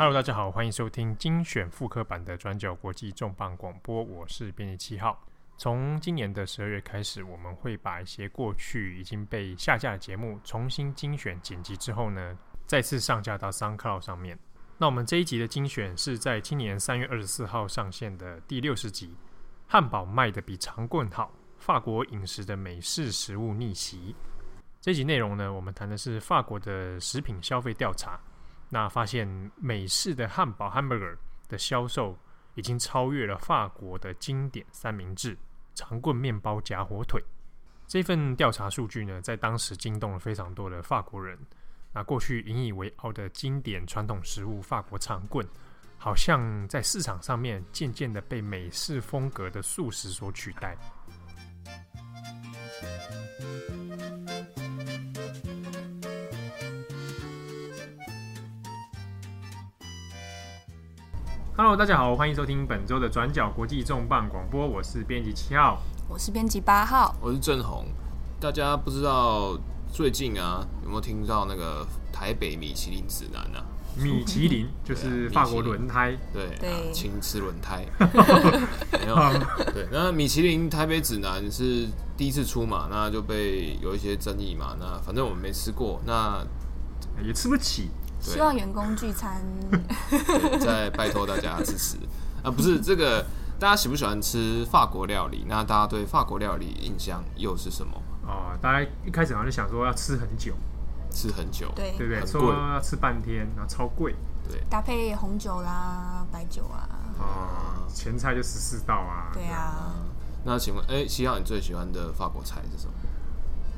Hello，大家好，欢迎收听精选复刻版的转角国际重磅广播，我是编辑七号。从今年的十二月开始，我们会把一些过去已经被下架的节目重新精选剪辑之后呢，再次上架到 SoundCloud 上面。那我们这一集的精选是在今年三月二十四号上线的第六十集，汉堡卖得比长棍好，法国饮食的美式食物逆袭。这集内容呢，我们谈的是法国的食品消费调查。那发现美式的汉堡 （hamburger） 的销售已经超越了法国的经典三明治——长棍面包夹火腿。这份调查数据呢，在当时惊动了非常多的法国人。那过去引以为傲的经典传统食物——法国长棍，好像在市场上面渐渐的被美式风格的素食所取代。Hello，大家好，欢迎收听本周的转角国际重磅广播。我是编辑七号，我是编辑八号，我是郑红。大家不知道最近啊有没有听到那个台北米其林指南啊？米其林 就是法国轮胎，对对，请吃轮胎。没有对，那米其林台北指南是第一次出嘛，那就被有一些争议嘛。那反正我们没吃过，那也吃不起。希望员工聚餐，再拜托大家支持啊！不是这个，大家喜不喜欢吃法国料理？那大家对法国料理印象又是什么？哦，大家一开始好像就想说要吃很久，吃很久，对对不对？说要吃半天，然后超贵，对，搭配红酒啦、白酒啊，哦，前菜就十四道啊，对啊。那请问，哎，七号，你最喜欢的法国菜是什么？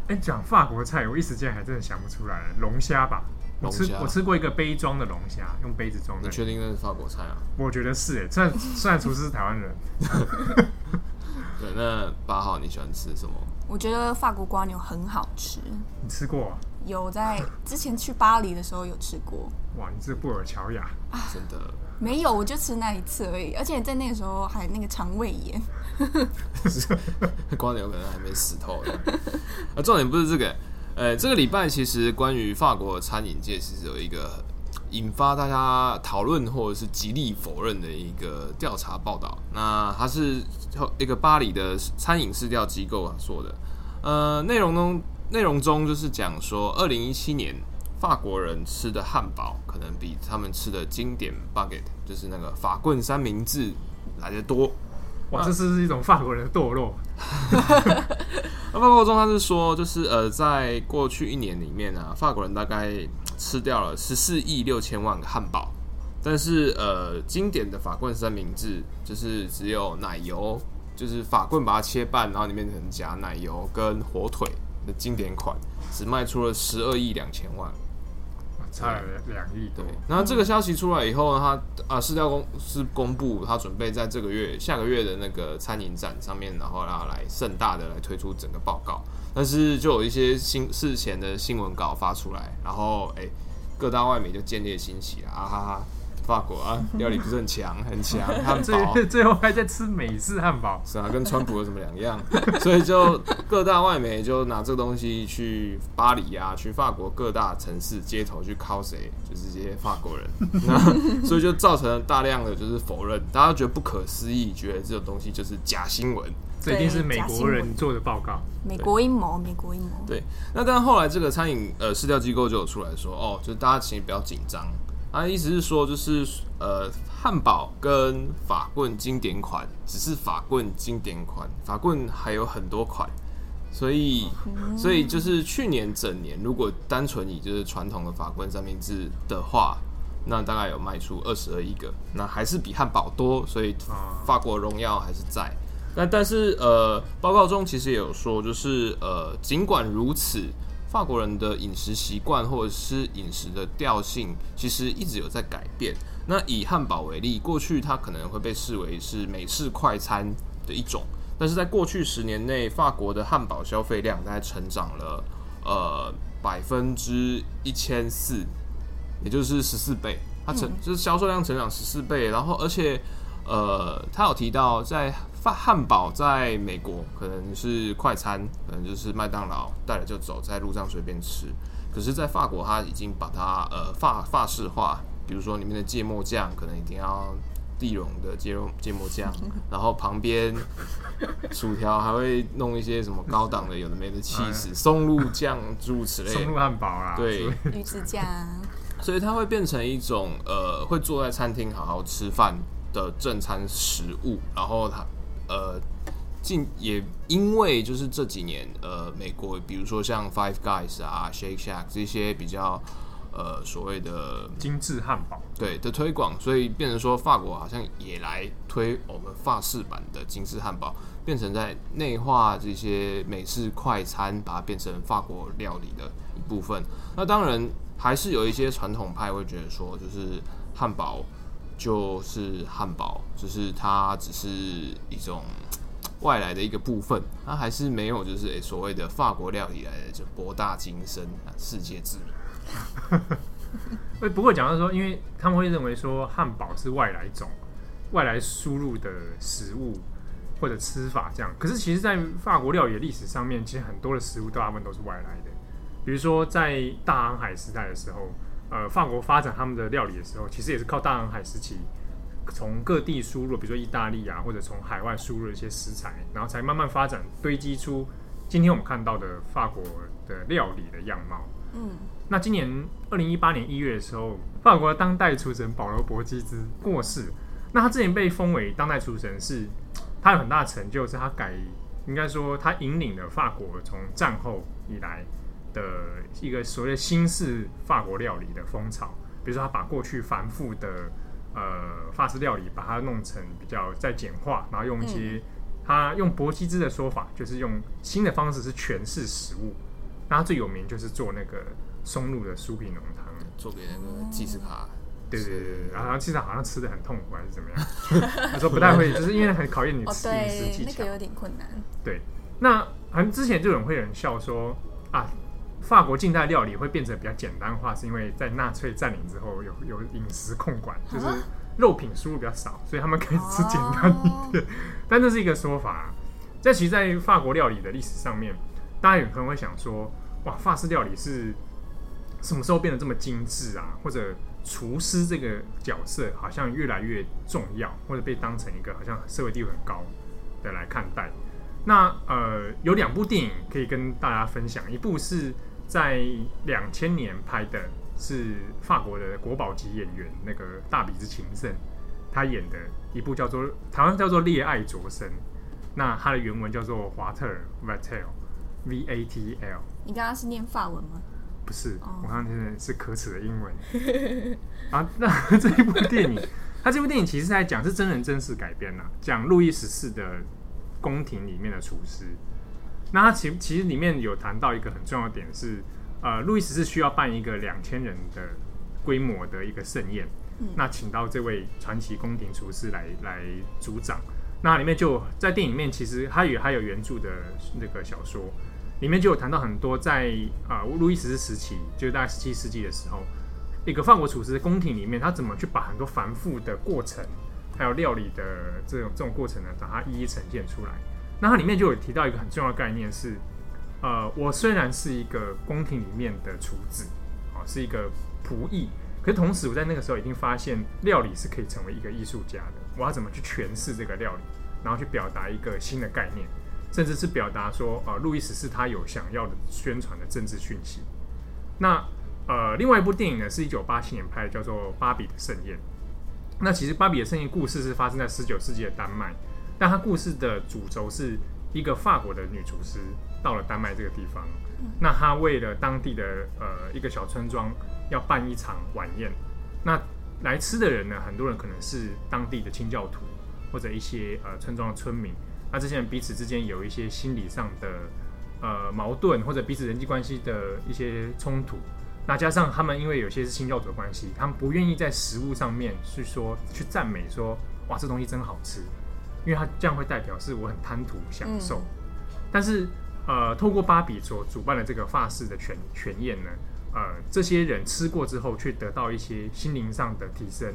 哎，讲法国菜，我一时间还真的想不出来，龙虾吧。我吃我吃过一个杯装的龙虾，用杯子装的。你确定那是法国菜啊？我觉得是诶，虽然虽然厨师是台湾人。对，那八号你喜欢吃什么？我觉得法国瓜牛很好吃。你吃过啊？有在之前去巴黎的时候有吃过。哇，你这布尔乔亚啊，真的？没有，我就吃那一次而已，而且在那个时候还那个肠胃炎。蜗 牛可能还没死透的。啊，重点不是这个。呃，这个礼拜其实关于法国餐饮界，其实有一个引发大家讨论或者是极力否认的一个调查报道。那它是一个巴黎的餐饮市调机构说的。呃，内容中内容中就是讲说，二零一七年法国人吃的汉堡可能比他们吃的经典 baguette，就是那个法棍三明治来得多。哇，这是一种法国人的堕落。那报告中他是说，就是呃，在过去一年里面啊，法国人大概吃掉了十四亿六千万个汉堡，但是呃，经典的法棍三明治就是只有奶油，就是法棍把它切半，然后里面可能夹奶油跟火腿的经典款，只卖出了十二亿两千万。差了两亿多。对，然后这个消息出来以后呢，他啊，市调公司公布，他准备在这个月、下个月的那个餐饮展上面，然后要来盛大的来推出整个报告。但是就有一些新事前的新闻稿发出来，然后哎，各大外媒就见猎心喜了啊哈哈。法国啊，料理不是很强，很强。汉堡最最后还在吃美式汉堡，是啊，跟川普有什么两样？所以就各大外媒就拿这个东西去巴黎啊，去法国各大城市街头去 cos 谁，就是这些法国人。那所以就造成了大量的就是否认，大家觉得不可思议，觉得这种东西就是假新闻。这一定是美国人做的报告，美国阴谋，美国阴谋。对，那但后来这个餐饮呃市调机构就有出来说，哦，就是大家其实不要紧张。他的意思是说，就是呃，汉堡跟法棍经典款只是法棍经典款，法棍还有很多款，所以所以就是去年整年，如果单纯以就是传统的法棍三明治的话，那大概有卖出二十二亿个，那还是比汉堡多，所以法国荣耀还是在。那但是呃，报告中其实也有说，就是呃，尽管如此。法国人的饮食习惯或者是饮食的调性，其实一直有在改变。那以汉堡为例，过去它可能会被视为是美式快餐的一种，但是在过去十年内，法国的汉堡消费量大概成长了呃百分之一千四，也就是十四倍。它成就是销售量成长十四倍，然后而且呃，他有提到在。法汉堡在美国可能是快餐，可能就是麦当劳带了就走，在路上随便吃。可是，在法国，他已经把它呃法法式化，比如说里面的芥末酱可能一定要地龙的芥末芥末酱，然后旁边薯条还会弄一些什么高档的有的没的起司、松露酱诸如此类，松露汉堡啊，对，鱼子酱，所以它会变成一种呃，会坐在餐厅好好吃饭的正餐食物，然后它呃。近也因为就是这几年，呃，美国比如说像 Five Guys 啊、Shake Shack 这些比较呃所谓的精致汉堡对的推广，所以变成说法国好像也来推我们法式版的精致汉堡，变成在内化这些美式快餐，把它变成法国料理的一部分。那当然还是有一些传统派会觉得说，就是汉堡就是汉堡，就是它只是一种。外来的一个部分，它还是没有就是、所谓的法国料理来的就博大精深啊，世界知名。哎，不过讲到说，因为他们会认为说汉堡是外来种、外来输入的食物或者吃法这样。可是其实，在法国料理的历史上面，其实很多的食物大部分都是外来的。比如说，在大航海时代的时候，呃，法国发展他们的料理的时候，其实也是靠大航海时期。从各地输入，比如说意大利啊，或者从海外输入一些食材，然后才慢慢发展堆积出今天我们看到的法国的料理的样貌。嗯，那今年二零一八年一月的时候，法国的当代厨神保罗·博基兹过世。那他之前被封为当代厨神，是他有很大的成就，是他改，应该说他引领了法国从战后以来的一个所谓的新式法国料理的风潮。比如说，他把过去繁复的呃，法式料理把它弄成比较再简化，然后用一些、嗯、他用博基兹的说法，就是用新的方式是诠释食物。那他最有名就是做那个松露的酥皮浓汤，做给那个祭司卡。对对对对，然后其实好像吃的很痛苦还是怎么样？他说不太会，就是因为很考验你吃饮食技巧，那个有点困难。对，那好像之前就有人会有人笑说啊。法国近代料理会变成比较简单化，是因为在纳粹占领之后有有饮食控管，就是肉品输入比较少，所以他们可以吃简单一点。但这是一个说法。在其实，在法国料理的历史上面，大家有可能会想说：哇，法式料理是什么时候变得这么精致啊？或者厨师这个角色好像越来越重要，或者被当成一个好像社会地位很高的来看待。那呃，有两部电影可以跟大家分享，一部是。在两千年拍的是法国的国宝级演员那个大鼻子情圣，他演的一部叫做台湾叫做《恋爱灼身》，那他的原文叫做华特尔 Vatel，V A T L。你刚刚是念法文吗？不是，oh. 我刚刚念的是可耻的英文。啊，那这一部电影，他这部电影其实在讲是真人真事改编呐，讲路易十四的宫廷里面的厨师。那他其其实里面有谈到一个很重要的点是，呃，路易十四需要办一个两千人的规模的一个盛宴，嗯、那请到这位传奇宫廷厨师来来主掌。那里面就在电影里面，其实他也还有原著的那个小说，里面就有谈到很多在啊、呃、路易十四时期，就是大概十七世纪的时候，一个法国厨师宫廷里面，他怎么去把很多繁复的过程，还有料理的这种这种过程呢，把它一一呈现出来。那它里面就有提到一个很重要的概念是，呃，我虽然是一个宫廷里面的厨子，啊，是一个仆役，可是同时我在那个时候已经发现，料理是可以成为一个艺术家的。我要怎么去诠释这个料理，然后去表达一个新的概念，甚至是表达说，呃，路易十四他有想要的宣传的政治讯息。那呃，另外一部电影呢，是一九八七年拍的，叫做《芭比的盛宴》。那其实《芭比的盛宴》故事是发生在十九世纪的丹麦。但他故事的主轴是一个法国的女厨师到了丹麦这个地方，那她为了当地的呃一个小村庄要办一场晚宴，那来吃的人呢，很多人可能是当地的清教徒或者一些呃村庄的村民，那这些人彼此之间有一些心理上的呃矛盾或者彼此人际关系的一些冲突，那加上他们因为有些是清教徒的关系，他们不愿意在食物上面去说去赞美说哇这东西真好吃。因为它这样会代表是我很贪图享受，嗯、但是呃，透过芭比所主办的这个法式的全全宴呢，呃，这些人吃过之后却得到一些心灵上的提升，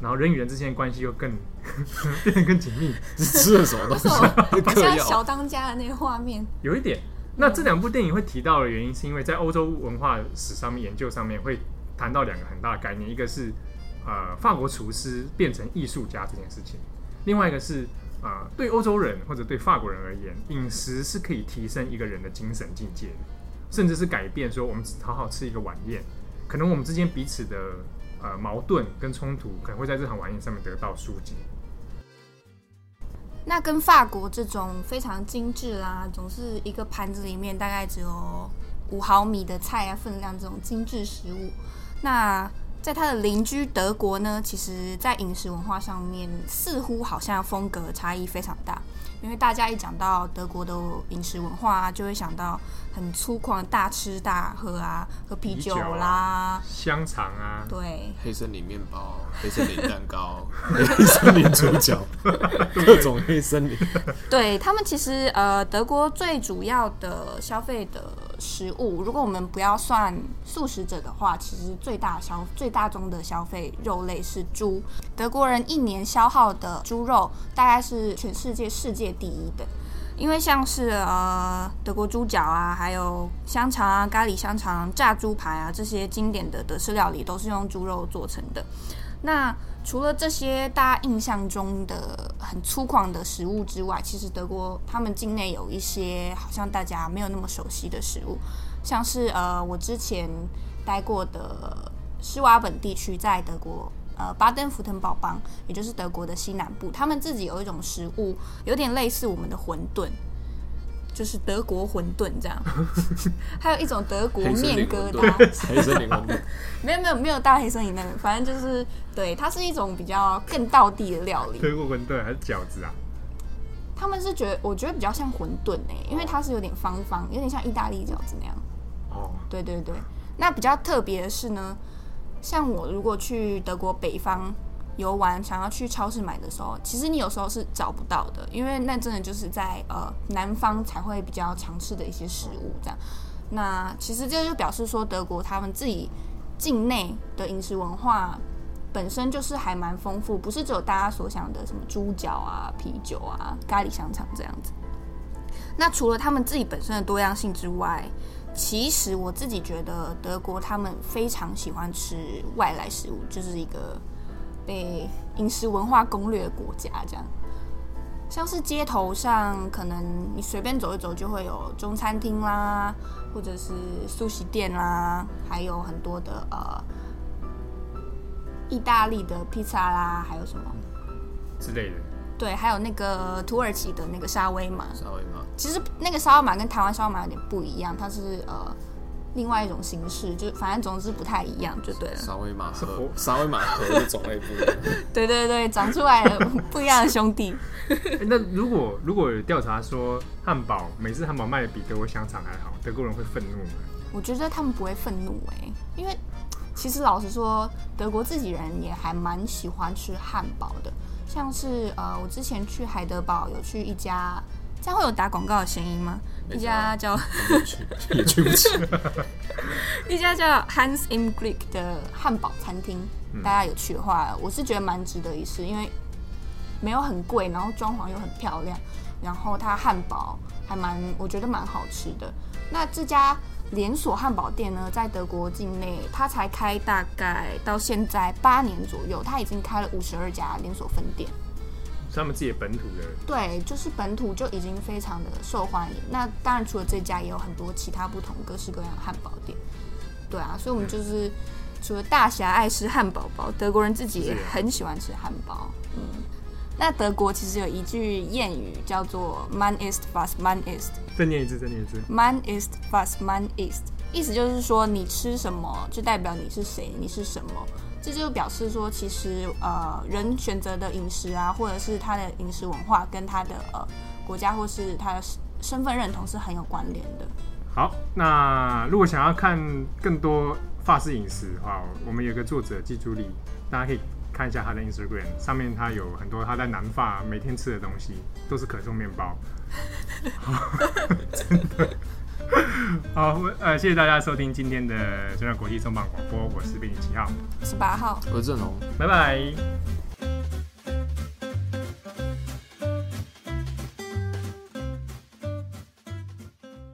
然后人与人之间的关系又更 变得更紧密。吃了什么东西？好像小当家的那个画面。有一点。那这两部电影会提到的原因，是因为在欧洲文化史上面研究上面会谈到两个很大的概念，一个是呃法国厨师变成艺术家这件事情，另外一个是呃对欧洲人或者对法国人而言，饮食是可以提升一个人的精神境界，甚至是改变说我们好好吃一个晚宴，可能我们之间彼此的呃矛盾跟冲突，可能会在这场晚宴上面得到疏解。那跟法国这种非常精致啦，总是一个盘子里面大概只有五毫米的菜啊分量这种精致食物，那在他的邻居德国呢，其实在饮食文化上面似乎好像风格差异非常大。因为大家一讲到德国的饮食文化啊，就会想到很粗犷、大吃大喝啊，喝啤酒啦、啊、香肠啊，对，黑森林面包、黑森林蛋糕、黑森林猪脚，各种黑森林。对他们其实呃，德国最主要的消费的食物，如果我们不要算素食者的话，其实最大消最大宗的消费肉类是猪。德国人一年消耗的猪肉大概是全世界世界第一的，因为像是呃德国猪脚啊，还有香肠啊、咖喱香肠、炸猪排啊这些经典的德式料理都是用猪肉做成的。那除了这些大家印象中的很粗犷的食物之外，其实德国他们境内有一些好像大家没有那么熟悉的食物，像是呃我之前待过的施瓦本地区，在德国呃巴登符腾堡邦，也就是德国的西南部，他们自己有一种食物，有点类似我们的馄饨。就是德国馄饨这样，还有一种德国面疙瘩，黑森林馄饨，没有没有没有大黑森林那个，反正就是对，它是一种比较更道地的料理。德国馄饨还是饺子啊？他们是觉得，我觉得比较像馄饨诶，因为它是有点方方，有点像意大利饺子那样。哦，对对对，那比较特别的是呢，像我如果去德国北方。游玩想要去超市买的时候，其实你有时候是找不到的，因为那真的就是在呃南方才会比较常吃的一些食物这样。那其实这就表示说，德国他们自己境内的饮食文化本身就是还蛮丰富，不是只有大家所想的什么猪脚啊、啤酒啊、咖喱香肠这样子。那除了他们自己本身的多样性之外，其实我自己觉得德国他们非常喜欢吃外来食物，就是一个。被饮食文化攻略的国家，这样，像是街头上，可能你随便走一走，就会有中餐厅啦，或者是寿司店啦，还有很多的呃，意大利的披萨啦，还有什么之类的。对，还有那个土耳其的那个沙威玛。沙威玛。其实那个沙威玛跟台湾沙威玛有点不一样，它是呃。另外一种形式，就反正总之不太一样，就对了。沙威玛和沙威玛和的种类不一样。对对对，长出来了不一样的兄弟。欸、那如果如果有调查说汉堡美式汉堡卖的比德国香肠还好，德国人会愤怒吗？我觉得他们不会愤怒哎、欸，因为其实老实说，德国自己人也还蛮喜欢吃汉堡的。像是呃，我之前去海德堡有去一家。这样会有打广告的嫌疑吗？一家叫也去不起，一家叫 Hans im Glück 的汉堡餐厅，嗯、大家有去的话，我是觉得蛮值得一试，因为没有很贵，然后装潢又很漂亮，然后它汉堡还蛮，我觉得蛮好吃的。那这家连锁汉堡店呢，在德国境内，它才开大概到现在八年左右，它已经开了五十二家连锁分店。他们自己的本土的，对，就是本土就已经非常的受欢迎。那当然，除了这家，也有很多其他不同各式各样的汉堡店。对啊，所以我们就是除了大侠爱吃汉堡包，德国人自己也很喜欢吃汉堡。嗯，那德国其实有一句谚语叫做 “Man ist was man ist”。再念一次，再念一次。“Man ist was man ist”，意思就是说，你吃什么，就代表你是谁，你是什么。这就表示说，其实呃，人选择的饮食啊，或者是他的饮食文化，跟他的呃国家或是他的身份认同是很有关联的。好，那如果想要看更多法式饮食的话，我们有个作者季朱莉，大家可以看一下他的 Instagram，上面他有很多他在南法每天吃的东西，都是可颂面包。真的。好，呃，谢谢大家收听今天的中央国际重磅广播，我是编辑七号，十八号，何正龙，拜拜。